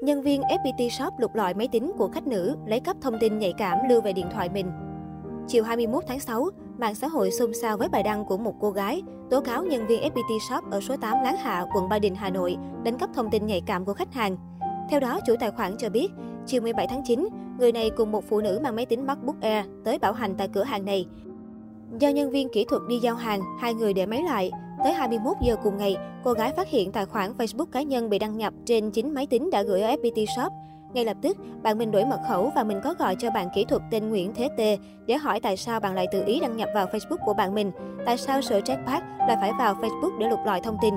Nhân viên FPT Shop lục lọi máy tính của khách nữ, lấy cắp thông tin nhạy cảm lưu về điện thoại mình. Chiều 21 tháng 6, mạng xã hội xôn xao với bài đăng của một cô gái tố cáo nhân viên FPT Shop ở số 8 Láng Hạ, quận Ba Đình, Hà Nội đánh cắp thông tin nhạy cảm của khách hàng. Theo đó, chủ tài khoản cho biết, chiều 17 tháng 9, người này cùng một phụ nữ mang máy tính MacBook Air tới bảo hành tại cửa hàng này. Do nhân viên kỹ thuật đi giao hàng, hai người để máy lại. Tới 21 giờ cùng ngày, cô gái phát hiện tài khoản Facebook cá nhân bị đăng nhập trên chính máy tính đã gửi ở FPT Shop. Ngay lập tức, bạn mình đổi mật khẩu và mình có gọi cho bạn kỹ thuật tên Nguyễn Thế Tê để hỏi tại sao bạn lại tự ý đăng nhập vào Facebook của bạn mình, tại sao sở Jackpot lại phải vào Facebook để lục lọi thông tin.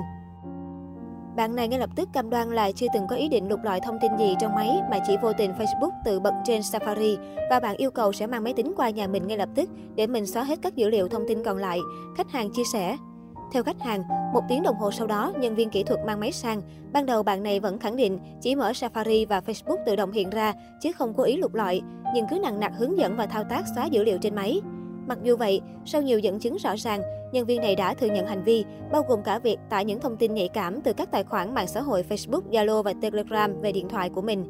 Bạn này ngay lập tức cam đoan là chưa từng có ý định lục lọi thông tin gì trong máy mà chỉ vô tình Facebook tự bật trên Safari và bạn yêu cầu sẽ mang máy tính qua nhà mình ngay lập tức để mình xóa hết các dữ liệu thông tin còn lại, khách hàng chia sẻ. Theo khách hàng, một tiếng đồng hồ sau đó, nhân viên kỹ thuật mang máy sang. Ban đầu bạn này vẫn khẳng định chỉ mở Safari và Facebook tự động hiện ra, chứ không cố ý lục lọi, nhưng cứ nặng nặc hướng dẫn và thao tác xóa dữ liệu trên máy. Mặc dù vậy, sau nhiều dẫn chứng rõ ràng, nhân viên này đã thừa nhận hành vi, bao gồm cả việc tải những thông tin nhạy cảm từ các tài khoản mạng xã hội Facebook, Zalo và Telegram về điện thoại của mình.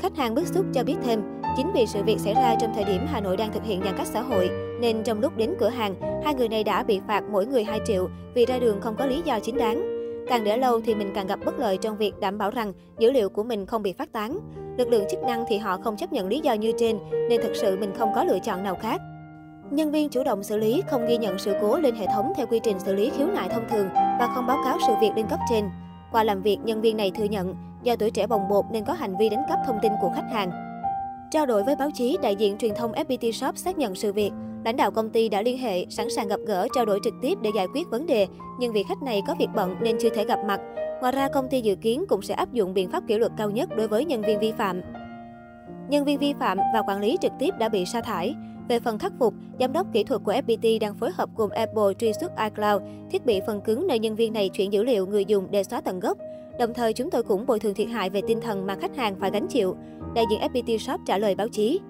Khách hàng bức xúc cho biết thêm, chính vì sự việc xảy ra trong thời điểm Hà Nội đang thực hiện giãn cách xã hội, nên trong lúc đến cửa hàng, hai người này đã bị phạt mỗi người 2 triệu vì ra đường không có lý do chính đáng. Càng để lâu thì mình càng gặp bất lợi trong việc đảm bảo rằng dữ liệu của mình không bị phát tán. Lực lượng chức năng thì họ không chấp nhận lý do như trên, nên thực sự mình không có lựa chọn nào khác. Nhân viên chủ động xử lý, không ghi nhận sự cố lên hệ thống theo quy trình xử lý khiếu nại thông thường và không báo cáo sự việc lên cấp trên. Qua làm việc, nhân viên này thừa nhận do tuổi trẻ bồng bột nên có hành vi đánh cắp thông tin của khách hàng. Trao đổi với báo chí, đại diện truyền thông FPT Shop xác nhận sự việc. Lãnh đạo công ty đã liên hệ, sẵn sàng gặp gỡ, trao đổi trực tiếp để giải quyết vấn đề, nhưng vì khách này có việc bận nên chưa thể gặp mặt. Ngoài ra, công ty dự kiến cũng sẽ áp dụng biện pháp kỷ luật cao nhất đối với nhân viên vi phạm. Nhân viên vi phạm và quản lý trực tiếp đã bị sa thải. Về phần khắc phục, giám đốc kỹ thuật của FPT đang phối hợp cùng Apple truy xuất iCloud, thiết bị phần cứng nơi nhân viên này chuyển dữ liệu người dùng để xóa tận gốc. Đồng thời, chúng tôi cũng bồi thường thiệt hại về tinh thần mà khách hàng phải gánh chịu. Đại diện FPT Shop trả lời báo chí.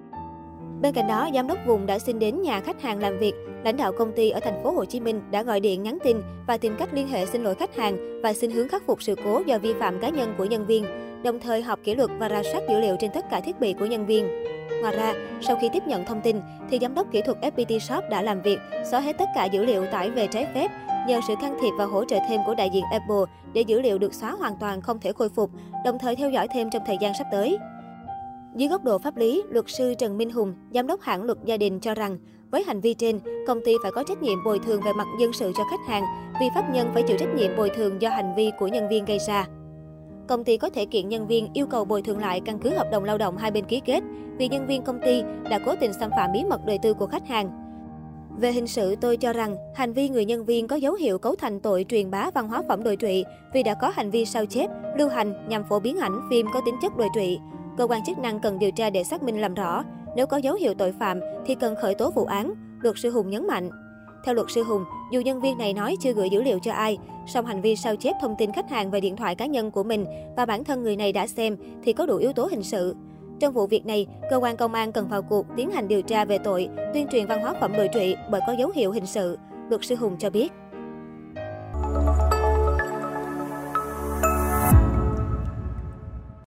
Bên cạnh đó, giám đốc vùng đã xin đến nhà khách hàng làm việc. Lãnh đạo công ty ở thành phố Hồ Chí Minh đã gọi điện nhắn tin và tìm cách liên hệ xin lỗi khách hàng và xin hướng khắc phục sự cố do vi phạm cá nhân của nhân viên, đồng thời họp kỷ luật và rà soát dữ liệu trên tất cả thiết bị của nhân viên. Ngoài ra, sau khi tiếp nhận thông tin, thì giám đốc kỹ thuật FPT Shop đã làm việc, xóa hết tất cả dữ liệu tải về trái phép, nhờ sự can thiệp và hỗ trợ thêm của đại diện Apple để dữ liệu được xóa hoàn toàn không thể khôi phục, đồng thời theo dõi thêm trong thời gian sắp tới. Dưới góc độ pháp lý, luật sư Trần Minh Hùng, giám đốc hãng luật gia đình cho rằng, với hành vi trên, công ty phải có trách nhiệm bồi thường về mặt dân sự cho khách hàng vì pháp nhân phải chịu trách nhiệm bồi thường do hành vi của nhân viên gây ra. Công ty có thể kiện nhân viên yêu cầu bồi thường lại căn cứ hợp đồng lao động hai bên ký kết vì nhân viên công ty đã cố tình xâm phạm bí mật đời tư của khách hàng. Về hình sự, tôi cho rằng hành vi người nhân viên có dấu hiệu cấu thành tội truyền bá văn hóa phẩm đồi trụy vì đã có hành vi sao chép, lưu hành nhằm phổ biến ảnh phim có tính chất đồi trụy. Cơ quan chức năng cần điều tra để xác minh làm rõ. Nếu có dấu hiệu tội phạm thì cần khởi tố vụ án, luật sư Hùng nhấn mạnh. Theo luật sư Hùng, dù nhân viên này nói chưa gửi dữ liệu cho ai, song hành vi sao chép thông tin khách hàng về điện thoại cá nhân của mình và bản thân người này đã xem thì có đủ yếu tố hình sự. Trong vụ việc này, cơ quan công an cần vào cuộc tiến hành điều tra về tội tuyên truyền văn hóa phẩm đồi trụy bởi có dấu hiệu hình sự, luật sư Hùng cho biết.